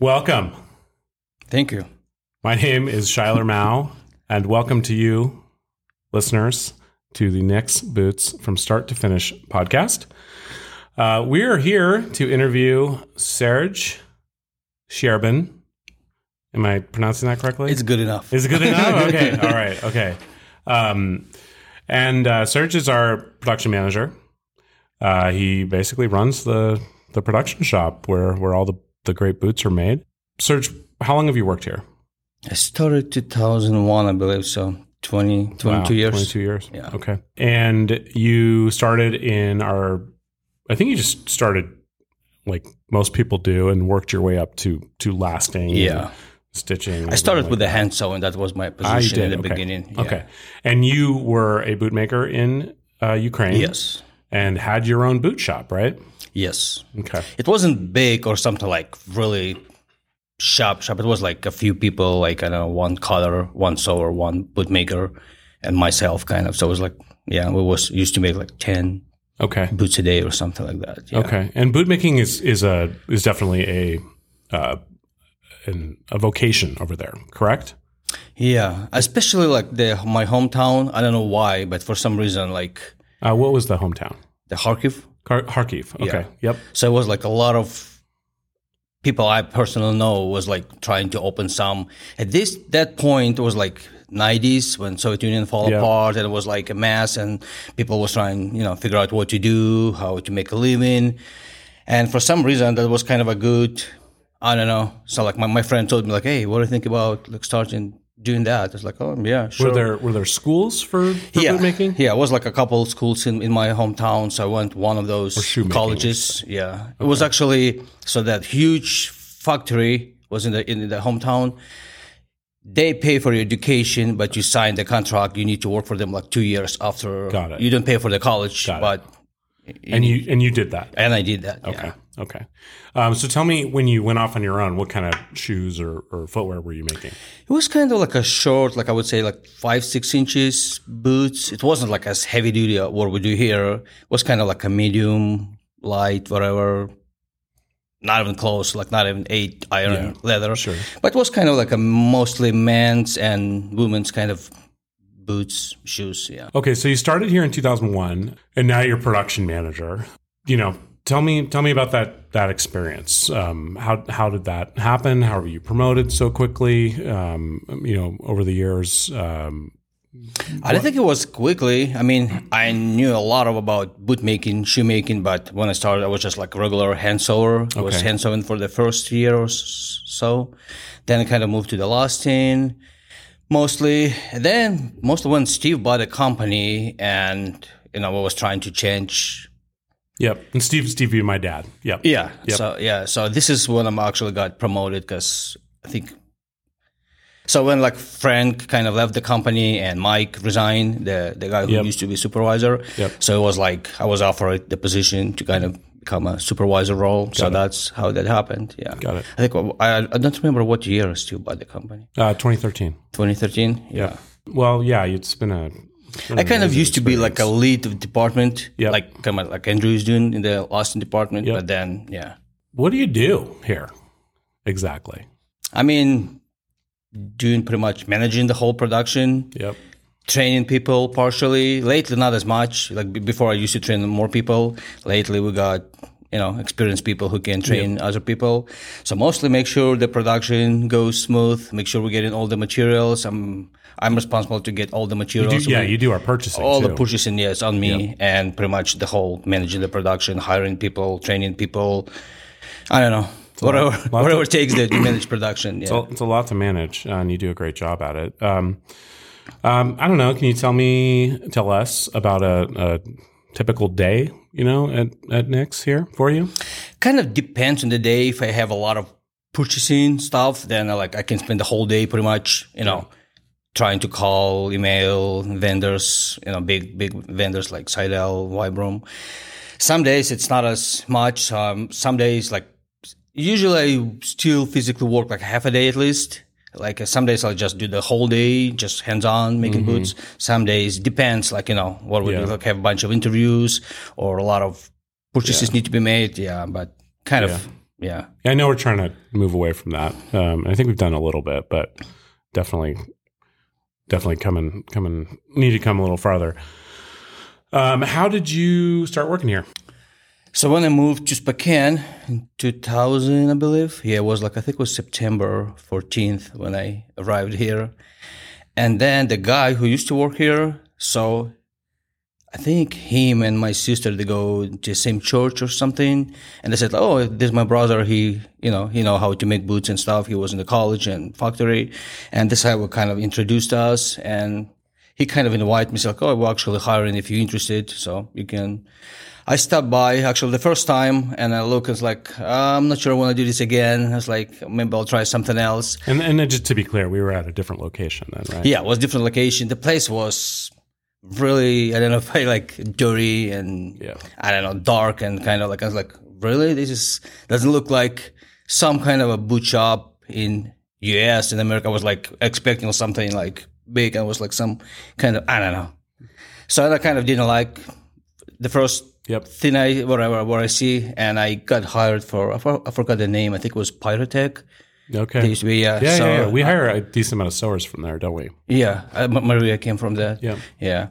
Welcome. Thank you. My name is Shuyler Mao, and welcome to you, listeners, to the Nicks Boots from Start to Finish podcast. Uh, we are here to interview Serge Sherbin. Am I pronouncing that correctly? It's good enough. Is it good enough? okay. All right. Okay. Um, and uh, Serge is our production manager. Uh, he basically runs the the production shop where where all the, the great boots are made. Serge, how long have you worked here? I started 2001, I believe, so 20, 22 Wow, years. 22 years. Yeah. Okay. And you started in our, I think you just started like most people do and worked your way up to to lasting. Yeah. stitching. I started with the hand sewing. That was my position in the Okay. beginning. Yeah. Okay. And you were a bootmaker in uh, Ukraine. Yes. And had your own boot shop, right? Yes. Okay. It wasn't big or something like really shop shop. It was like a few people, like I don't know, one cutter, one sewer, one bootmaker, and myself kind of. So it was like, yeah, we was used to make like ten Okay. boots a day or something like that. Yeah. Okay. And bootmaking is is a is definitely a uh, an, a vocation over there, correct? Yeah, especially like the my hometown. I don't know why, but for some reason, like Uh, what was the hometown? the Kharkiv. Kar- Kharkiv. Okay. Yep. So it was like a lot of people I personally know was like trying to open some. At this that point, it was like 90s when Soviet Union fall Yeah. apart, and it was like a mess, and people was trying, you know, figure out what to do, how to make a living, and for some reason that was kind of a good. I don't know. So like my, my friend told me like, hey, what do you think about like starting doing that? It's like, oh yeah, sure. Were there were there schools for, for yeah, boot making? Yeah, it was like a couple of schools in, in my hometown. So I went one of those colleges. Yeah, it was actually so that huge factory was in the in the hometown. They pay for your education, but you sign the contract. You need to work for them like two years after. Got it. You don't pay for the college, Got it. but And you and you did that. and I did that. yeah. Okay. Um, so tell me when you went off on your own, what kind of shoes or, or footwear were you making? It was kind of like a short, like I would say, like five six inches boots. It wasn't like as heavy duty uh, what we do here. It was kind of like a medium, light, whatever. Not even close, like not even eight iron Yeah, leather. sure. But it was kind of like a mostly men's and women's kind of boots, shoes. Yeah. Okay, so you started here in 2001, and now you're production manager. You know, tell me tell me about that that experience. Um, how how did that happen? How were you promoted so quickly? Um, you know, over the years. Um, I don't think it was quickly. I mean, I knew a lot of about bootmaking, shoemaking, but when I started, I was just like a regular hand sewer. I was Okay. hand sewing for the first year or so. Then I kind of moved to the lasting, mostly. And then mostly when Steve bought a company, and you know, I was trying to change. Yep, and Steve Steve, you my dad. Yep. Yeah. Yep. So yeah. So this is when I'm actually got promoted because I think. So when like Frank kind of left the company and Mike resigned, the the guy who Yep. used to be supervisor. Yep. So it was like I was offered the position to kind of become a supervisor role. so that's how that happened. Yeah. Got it. I think I, I don't remember what year Steve bought the company. Uh, 2013. 2013. Yeah. Well, yeah, it's been a. I kind of used to be like a lead of department, Yep. like kind of like Andrew is doing in the lasting department. Yep. But then, yeah, What do you do here exactly? I mean, doing pretty much managing the whole production, Yep. training people partially. Lately, not as much. Like before, I used to train more people. Lately, we got you know experienced people who can train other people. So mostly make sure the production goes smooth. Make sure we're getting all the materials. I'm I'm responsible to get all the You materials. do, yeah, you do our purchasing all too. the purchasing yes on me and pretty much the whole managing the production hiring people training people i don't know whatever whatever it takes to manage production yeah. So it's a lot to manage, uh, and you do a great job at it. Um, um, I don't know. Can you tell me, tell us about a, a typical day, you know, at, at Nick's here for you? kind of depends on the day if i have a lot of purchasing stuff then I like i can spend the whole day pretty much you know trying to call email vendors you know big big vendors like Seidel, Vibram. some days it's not as much um, some days like usually i still physically work like half a day at least like uh, some days I'll just do the whole day, just hands on making boots. Some days depends, like you know what we Mm-hmm. Yeah. do, like have a bunch of interviews or a lot of purchases need to be made. Yeah, but kind Yeah. of Yeah. Yeah, I know we're trying to move away from that. Um, I think we've done a little bit, but definitely, definitely coming, coming, need to come a little farther. Um, how did you start working here? So when I moved to Spokane in 2000, I believe, yeah, it was like I think it was September 14th when I arrived here, and then the guy who used to work here, so I think him and my sister they go to the same church or something, and they said, "Oh, this is my brother. He, you know, he know how to make boots and stuff. He was in the college and factory, and this guy would kind of introduced us and." He kind of invited me, like, "Oh, we're actually hiring if you're interested, so you can." I stopped by actually the first time and I look, it's like, I'm not sure I want to do this again. I was like, maybe I'll try something else. And and then just to be clear, we were at a different location then, right? Yeah, it was different location. The place was really, I don't know if I like dirty and Yeah. I don't know, dark and kind of like, I was like, really? This is, doesn't look like some kind of a boot shop in US in America. I was like expecting something like big. I was like some kind of, I don't know. So I kind of didn't like the first Yep. thing I whatever what I see, and I got hired for I, for, I forgot the name. I think it was Pyrotek. Okay. used to be yeah. Yeah, yeah, yeah. We hire a decent amount of sewers from there, don't we? yeah, uh, Ma- Maria came from that. Yeah. yeah.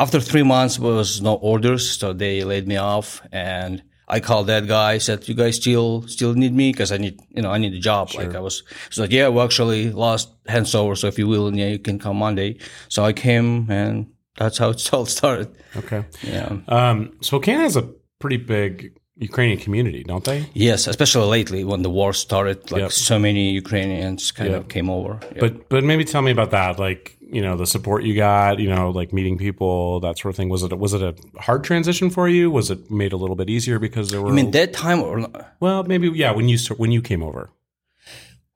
After three months was no orders, so they laid me off, and I called that guy. Said, "You guys still still need me? Because I need you know I need a job." Like I was, he's like, "Yeah, we actually lost hands over, so if you will, yeah, you can come Monday." So I came, and that's how it all started. Okay. Yeah. Um, Spokane has a pretty big Ukrainian community, don't they? Yes, especially lately when the war started, like Yep. so many Ukrainians kind Yep. of came over. Yeah. But but maybe tell me about that. Like you know the support you got. You know like meeting people, that sort of thing. Was it was it a hard transition for you? Was it made a little bit easier because there were? I mean, that time or not, well, maybe yeah. When you when you came over,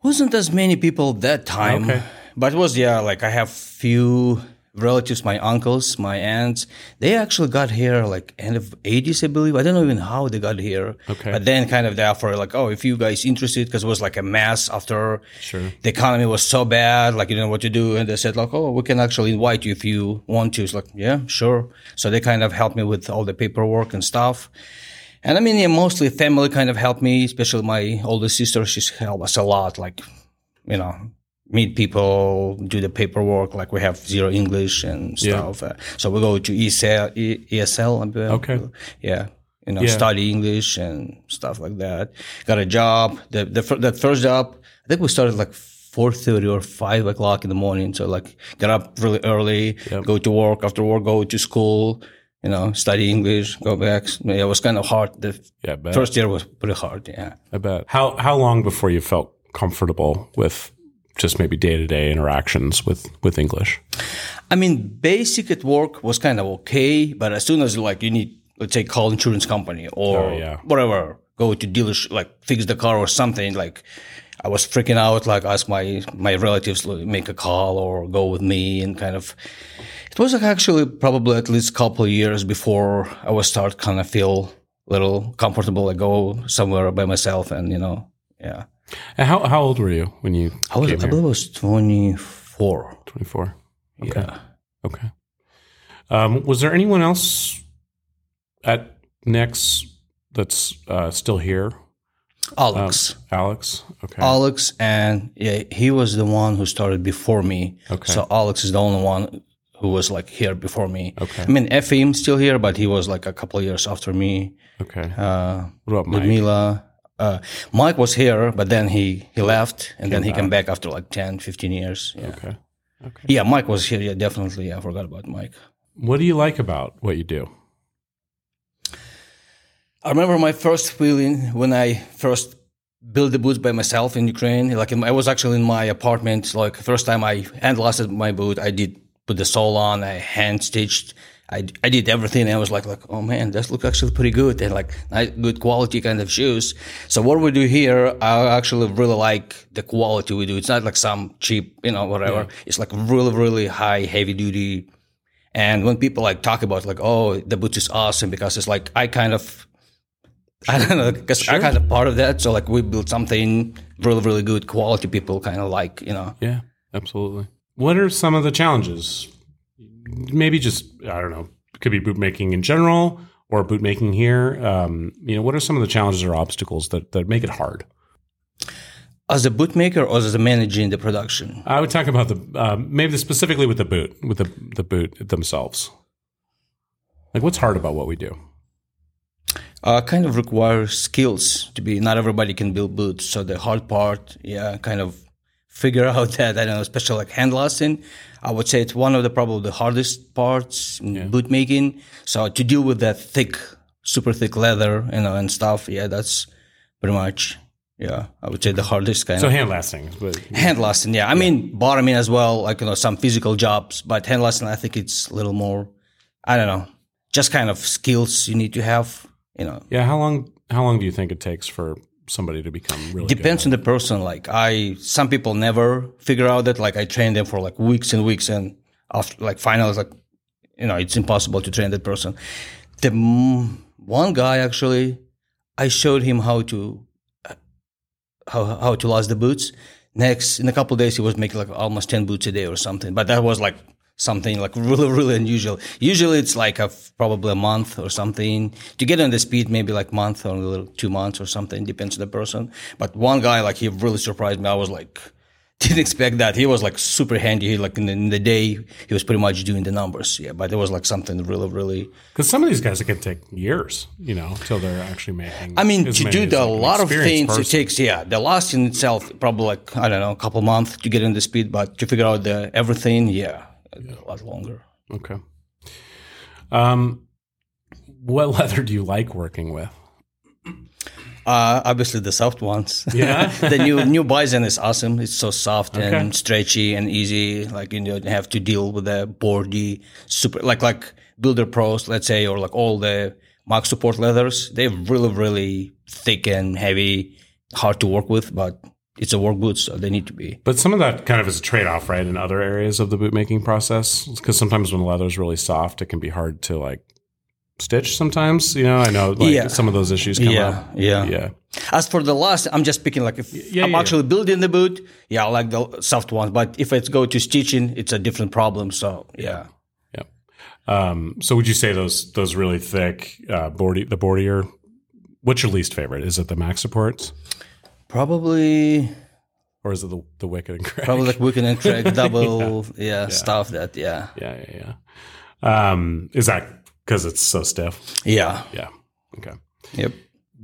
wasn't as many people that time, Okay. but it was yeah. Like I have few relatives, my uncles, my aunts. They actually got here like end of eighties, I believe. I don't know even how they got here. Okay. But then kind of they offer like, oh, if you guys interested, because it was like a mess after sure. the economy was so bad, like you didn't know what to do, and they said like, "Oh, we can actually invite you if you want to." It's like, yeah, sure. So they kind of helped me with all the paperwork and stuff. And I mean, yeah, mostly family kind of helped me, especially my older sister. She's helped us a lot, like you know, meet people, do the paperwork. Like we have zero English and stuff, uh, so we go to ESL, E- ESL. Okay. yeah. You know, Yeah. study English and stuff like that. Got a job. The the that first job, I think we started like four thirty or five o'clock in the morning. So like, get up really early, Yep. go to work. After work, go to school. You know, study English, go back. Yeah, It was kind of hard. The Yeah, first year was pretty hard. Yeah. I bet. How how long before you felt comfortable with just maybe day to day interactions with with English? I mean, basic at work was kind of okay, but as soon as like you need, let's say, call insurance company or Oh, yeah. whatever, go to dealership, like fix the car or something, like I was freaking out, like ask my my relatives make a call or go with me, and kind of. It was like actually probably at least a couple of years before I was start kind of feel a little comfortable, like go somewhere by myself, and you know, yeah. And how how old were you when you I was, I believe I was twenty four. Twenty four. Okay. Yeah. Okay. Um, was there anyone else at Nicks that's uh, still here? Alex. Alex. Okay. Alex and yeah, he was the one who started before me. Okay. So Alex is the only one who was like here before me. Okay. I mean, Efim still here, but he was like a couple of years after me. okay. Uh, what about Mike? Ludmila. Uh, Mike was here, but then he, he left and then he came back after like 10, 15 years. Yeah. Okay. Okay. Yeah, Mike was here. Yeah, definitely. I forgot about Mike. What do you like about what you do? I remember my first feeling when I first built the boots by myself in Ukraine. Like I was actually in my apartment. Like first time I handlasted my boot, I did put the sole on, I hand stitched. I, I did everything. And I was like, like, oh man, this looks actually pretty good and like nice, good quality kind of shoes. So what we do here, I actually really like the quality we do. It's not like some cheap, you know, whatever. It's like really, really high, heavy duty. And when people like talk about like, oh, the boots is awesome because it's like, I kind of, I don't know, because I'm kind of part of that. So like we built something really, really good quality people kind of like, you know. Yeah, absolutely. What are some of the challenges? Maybe just I don't know. It could be boot making in general, or boot making here? Um, you know, what are some of the challenges or obstacles that, that make it hard? As a bootmaker or as a manager in the production? I would talk about the uh, maybe specifically with the boot, with the the boot themselves. Like, what's hard about what we do? Uh, kind of requires skills to be. Not everybody can build boots, so the hard part, yeah, kind of figure out that I don't know, especially like hand lasting. I would say it's one of the probably the hardest parts in yeah. boot making. So to deal with that thick, super thick leather, you know, and stuff, yeah, that's pretty much yeah, I would say the hardest kind. So of. hand lasting, but hand lasting. Yeah, I yeah. mean bottoming as well, like you know some physical jobs, but hand lasting, I think it's a little more. I don't know, just kind of skills you need to have. You know. Yeah. How long? How long do you think it takes for somebody to become really? Depends on the person. Like I, some people never figure out that. Like I train them for like weeks and weeks, and after like finally, like you know, it's impossible to train that person. The one guy actually, I showed him how to uh, how how to last the boots. Next, in a couple days, he was making like almost ten boots a day or something. But that was like something like really really unusual. Usually, it's like a probably a month or something to get on the speed. Maybe like month or two months or something depends on the person. But one guy like he really surprised me. I was like didn't expect that. He was like super handy. He, like in the, in the, day, he was pretty much doing the numbers. Yeah, but it was like something really, really. Because some of these guys, it can take years, you know, until they're actually making. I mean, to do the, like a lot of things, person. it takes yeah. The last in itself probably like I don't know, a couple months to get in the speed, but to figure out the everything, yeah, yeah. was longer. Okay. Um, what leather do you like working with? Uh, obviously the soft ones. Yeah. the new new Bison is awesome. It's so soft okay. and stretchy and easy. Like you don't have to deal with the boardy super like like Builder Pros, let's say, or like all the Mach Support leathers. They're really really thick and heavy, hard to work with, but it's a work boot, so they need to be. But some of that kind of is a trade off, right? In other areas of the boot making process, because sometimes when leather is really soft, it can be hard to like stitch sometimes you know? I know like yeah. some of those issues come yeah, up. yeah. Yeah. As for the last i'm just picking like if yeah, i'm actually building the boot yeah i like the soft ones. But if it's go to stitching it's a different problem so yeah. Yeah. Um, so would you say those those really thick uh boardy the boardier what's your least favorite? Is it the max Supports probably or is it the, the Wickett and Craig? Probably like Wickett and Craig double, yeah, stuff that, yeah, yeah, yeah, yeah. Um, is that because it's so stiff. Yeah. Yeah. Okay. Yep.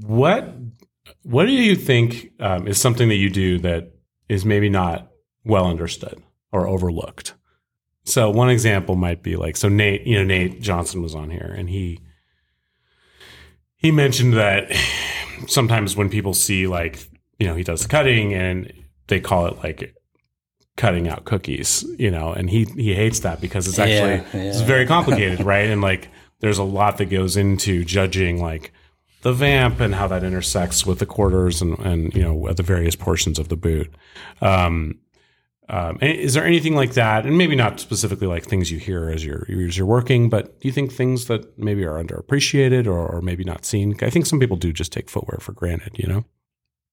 What What do you think um, is something that you do that is maybe not well understood or overlooked? So one example might be like so Nate, you know Nate Johnson was on here and he he mentioned that sometimes when people see like you know he does cutting and they call it like cutting out cookies, you know, and he he hates that because it's actually yeah, yeah. it's very complicated, right? And like there's a lot that goes into judging like the vamp and how that intersects with the quarters and, and you know the various portions of the boot. Um, um, is there anything like that, and maybe not specifically like things you hear as you're as you're working, but do you think things that maybe are underappreciated or, or maybe not seen? I think some people do just take footwear for granted, you know.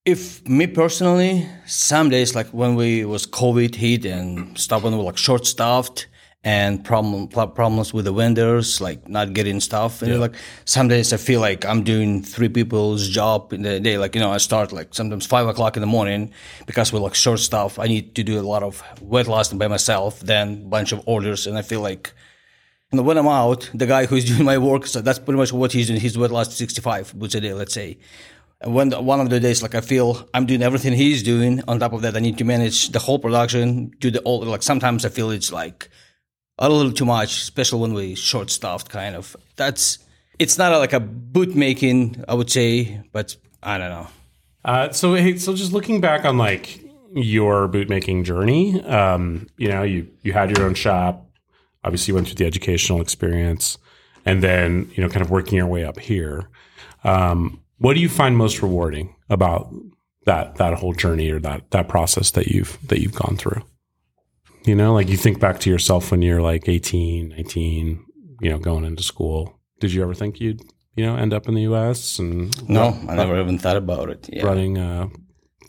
If me personally, some days like when we was COVID hit and stuff when we were like short staffed, and problem problems with the vendors, like not getting stuff. And yeah. like some days I feel like I'm doing three people's job in the day. Like you know, I start like sometimes five o'clock in the morning because we're like short stuff. I need to do a lot of wet lasting by myself, then bunch of orders, and I feel like. You know, when I'm out, the guy who's doing my work, so that's pretty much what he's doing. He's wet last 65 boots a day, let's say. When one of the days, like I feel I'm doing everything he's doing. On top of that, I need to manage the whole production, do the all. Like sometimes I feel it's like a little too much, especially when we short staffed kind of. That's it's not a, like a boot making, I would say, but I don't know. Uh, so hey, so just looking back on like your boot making journey, um, you know, you you had your own shop, obviously you went through the educational experience, and then you know, kind of working your way up here. Um, what do you find most rewarding about that that whole journey or that that process that you've that you've gone through? You know, like you think back to yourself when you're like 18, 19, you know, going into school. Did you ever think you'd, you know, end up in the US and No, run, I never even thought about it. Yeah. Running a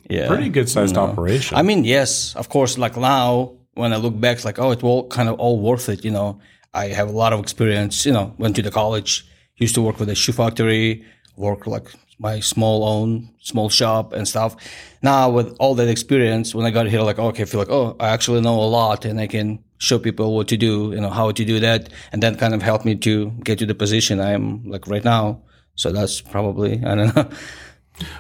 yeah. pretty good sized no. operation. I mean, yes, of course, like now when I look back, it's like, oh, it all kind of all worth it, you know. I have a lot of experience, you know, went to the college, used to work with a shoe factory, work like my small own small shop and stuff. Now with all that experience, when I got here, like okay, I feel like oh, I actually know a lot and I can show people what to do, you know, how to do that, and that kind of helped me to get to the position I am like right now. So that's probably I don't know.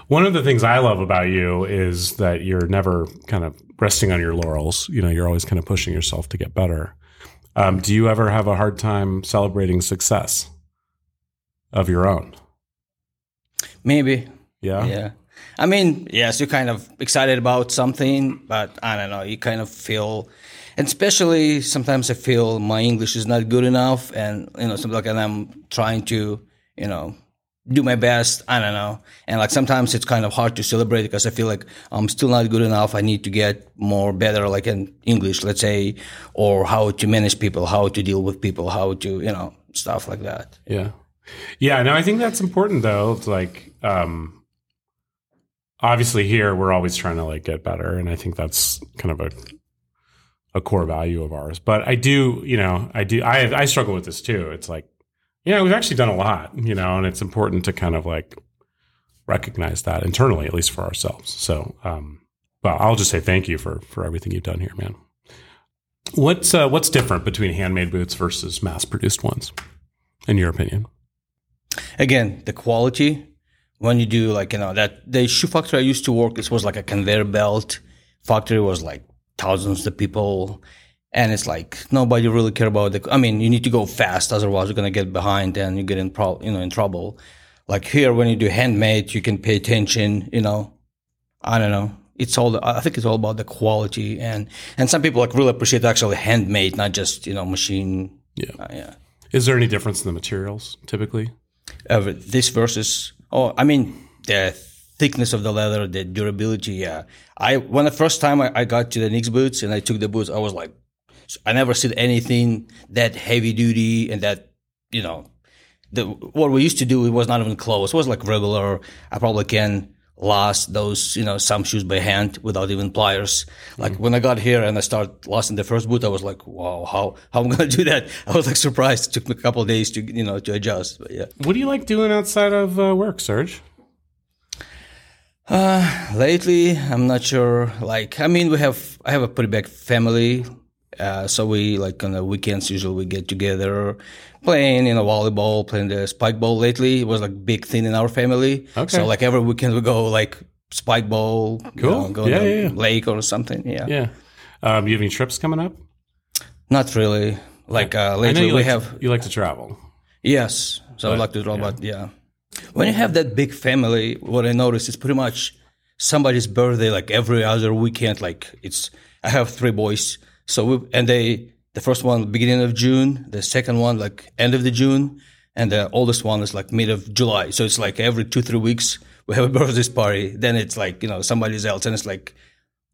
One of the things I love about you is that you're never kind of resting on your laurels. You know, you're always kind of pushing yourself to get better. Um, do you ever have a hard time celebrating success of your own? Maybe. Yeah. Yeah. I mean, yes, you're kind of excited about something, but I don't know, you kind of feel, and especially sometimes I feel my English is not good enough, and you know, something like, and I'm trying to, you know, do my best. I don't know, and like sometimes it's kind of hard to celebrate because I feel like I'm still not good enough. I need to get more better, like in English, let's say, or how to manage people, how to deal with people, how to, you know, stuff like that. Yeah. Yeah, no, I think that's important though. It's like um obviously here we're always trying to like get better and I think that's kind of a a core value of ours. But I do, you know, I do I I struggle with this too. It's like you know, we've actually done a lot, you know, and it's important to kind of like recognize that internally at least for ourselves. So, um well, I'll just say thank you for for everything you've done here, man. What's uh, what's different between handmade boots versus mass-produced ones in your opinion? again the quality when you do like you know that the shoe factory i used to work this was like a conveyor belt factory was like thousands of people and it's like nobody really care about the i mean you need to go fast otherwise you're going to get behind and you get in pro you know in trouble. Like here when you do handmade you can pay attention you know? I don't know. It's all i think it's all about the quality and and some people like really appreciate actually handmade not just you know machine. Yeah. uh, yeah. Is there any difference in the materials typically? uh, this versus oh i mean the thickness of the leather the durability yeah. I when the first time i, I got to the Nicks boots and i took the boots i was like i never seen anything that heavy duty and that you know the what we used to do it was not even close. It was like regular i probably can last those you know some shoes by hand without even pliers. Like when i got here and i started lasting the first boot i was like wow how how am i'm gonna do that? I was like surprised. It took me a couple of days to you know to adjust but yeah. What do you like doing outside of uh, work, Serge? uh lately i'm not sure like i mean we have i have a pretty big family uh, so we like on the weekends usually we get together playing you know volleyball playing the spike ball lately it was like big thing in our family Okay. so like every weekend we go like spike ball you Cool. know, go Yeah, to yeah, yeah. lake or something yeah, Yeah. Um, you have any trips coming up? not really like uh, I lately we like have to, you like to travel. Yes. So I'd like to draw but yeah. When you have that big family, what I notice is pretty much somebody's birthday like every other weekend. Like it's I have three boys, so we, and they the first one beginning of June, the second one like end of the June, and the oldest one is like mid of July. So it's like every two three weeks we have a birthday party. Then it's like you know somebody's else, and it's like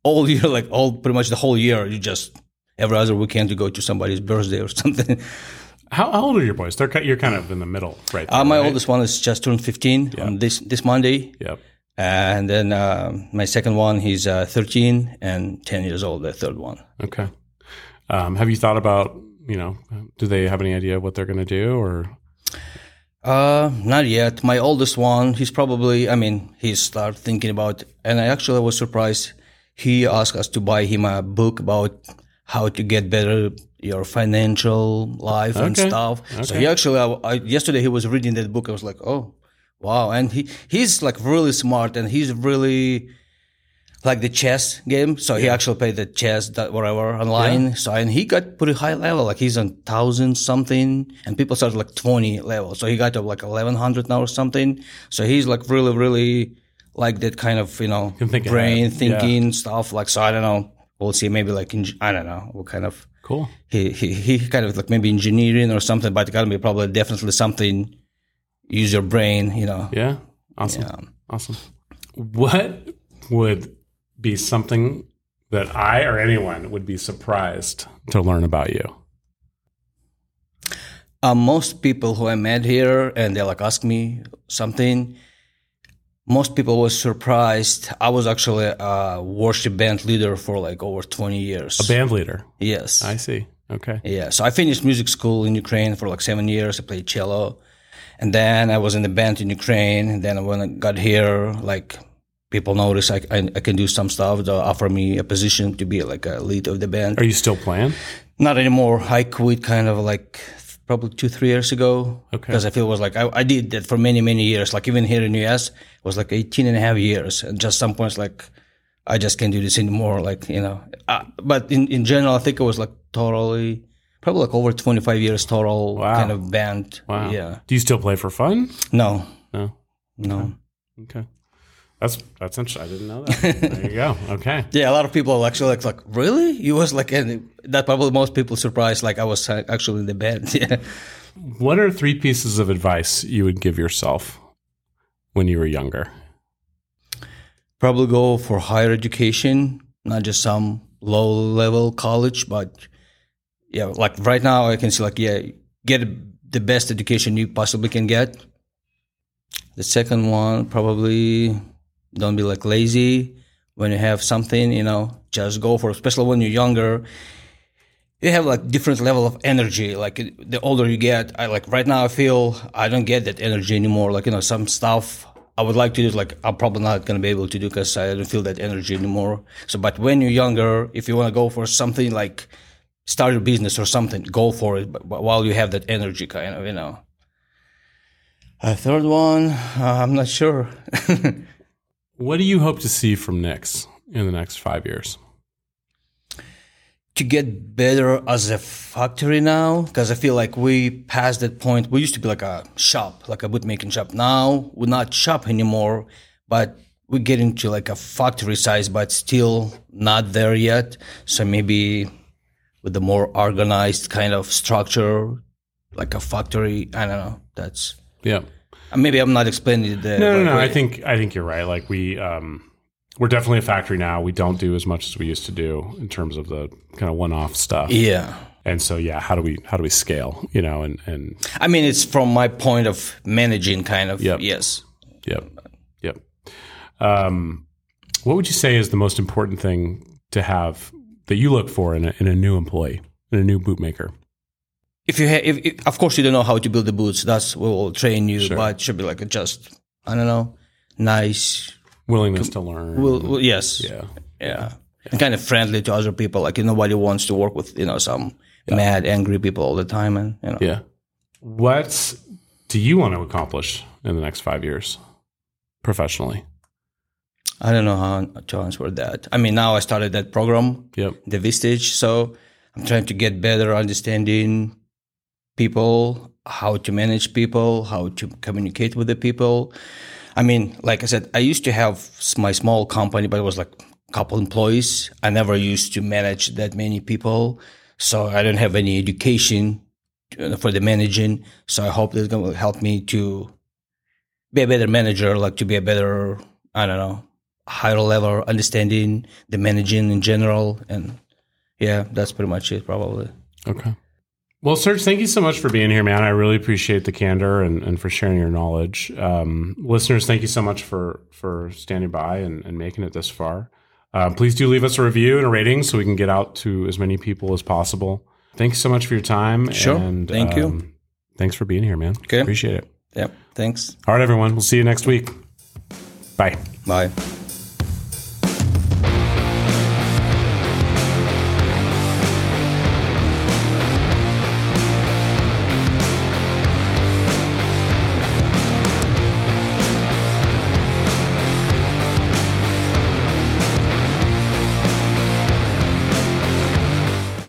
all year, like all pretty much the whole year. You just every other weekend you go to somebody's birthday or something. How, how old are your boys? They're you're kind of in the middle, right? Uh, my right? oldest one is just turned 15 on this this Monday, Yep. And then uh, my second one he's uh, 13 and 10 years old. The third one. Okay. Um, have you thought about you know? Do they have any idea what they're going to do or? Uh, not yet. My oldest one, he's probably. I mean, he started thinking about, and I actually was surprised. He asked us to buy him a book about how to get better your financial life and Okay. stuff. So he actually, I, I, yesterday he was reading that book. I was like, oh, wow. And he he's like really smart, and he's really like the chess game. So he actually played the chess that whatever online. So and he got pretty high level. Like he's on thousand something, and people started like twenty level. So he got to like eleven hundred now or something. So he's like really, really like that kind of you know think brain thinking stuff. Like so, I don't know. We'll see. Maybe like in, I don't know what kind of Cool. he he he kind of like maybe engineering or something. But it got to be probably definitely something. Use your brain, you know. Yeah. Awesome. Yeah. Awesome. What would be something that I or anyone would be surprised to learn about you? uh, most people who I met here and they like ask me something, most people was surprised. I was actually a worship band leader for like over 20 years. A band leader. yes. I see. Okay. yeah. So I finished music school in Ukraine for like seven years. I played cello. And then I was in the band in Ukraine. And then when I got here, like people notice I, I, I can do some stuff. They offer me a position to be like a lead of the band. Are you still playing? Not anymore. I quit kind of like probably two, three years ago. Okay. Because I feel it was like, I, I did that for many, many years. Like even here in the US, it was like 18 and a half years. And just some points like, I just can't do this anymore. Like, you know, uh, but in, in general, I think it was like totally, probably like over 25 years total Wow. kind of band. Wow. Yeah. Do you still play for fun? No, No. no. Okay. That's that's interesting. I didn't know that. there you go. Okay. Yeah, a lot of people actually like, like really? You was like, and that probably most people surprised. Like I was uh, actually in the band. Yeah. What are three pieces of advice you would give yourself when you were younger? Probably go for higher education, not just some low level college, but yeah, like right now I can see like yeah, get the best education you possibly can get. The second one probably don't be like lazy when you have something, you know, just go for it. especially when you're younger. You have like different level of energy. Like the older you get, I like right now I feel I don't get that energy anymore. Like you know, some stuff I would like to do, like I'm probably not gonna be able to do because I don't feel that energy anymore. So, but when you're younger, if you want to go for something like start your business or something, go for it. While you have that energy, kind of, you know. A third one, uh, I'm not sure. What do you hope to see from Nicks in the next five years? to get better as a factory now because I feel like we passed that point. We used to be like a shop, like a bootmaking shop. Now we're not shop anymore, but we're getting to like a factory size, but still not there yet. So maybe with the more organized kind of structure, like a factory. I don't know. That's Yeah. maybe I'm not explaining it. The No, no, no. way. I think I think you're right. Like we um we're definitely a factory now. We don't do as much as we used to do in terms of the kind of one-off stuff. Yeah. And so yeah, how do we how do we scale, you know, and and I mean, it's from my point of managing, kind of. Yep. Yes. Yep. Yep. Um, what would you say is the most important thing to have that you look for in a, in a new employee, in a new bootmaker? if you have, if, if, of course you don't know how to build the boots, that's we will train you, Sure. but it should be like a just I don't know, nice. Willingness to learn. Well, well yes, yeah. yeah, and kind of friendly to other people. Like nobody wants to work with you know some mad, angry people all the time, and you know. Yeah. What do you want to accomplish in the next five years professionally? I don't know how to answer that. I mean, now I started that program, Yep. the Vistage, so I'm trying to get better understanding people, how to manage people, how to communicate with the people. I mean, like I said, I used to have my small company, but it was like a couple employees. I never used to manage that many people, so I don't have any education uh, for the managing. So I hope that's going to help me to be a better manager, like to be a better, I don't know, higher level understanding the managing in general. And yeah, that's pretty much it, probably. Okay. Well, Serge, thank you so much for being here, man. I really appreciate the candor and, and for sharing your knowledge. Um, listeners, thank you so much for for standing by and, and making it this far. Uh, please do leave us a review and a rating so we can get out to as many people as possible. Thanks so much for your time. Sure. And, Thank you. um, Thanks for being here, man. Okay. Appreciate it. Yeah, thanks. All right, everyone. We'll see you next week. Bye. Bye.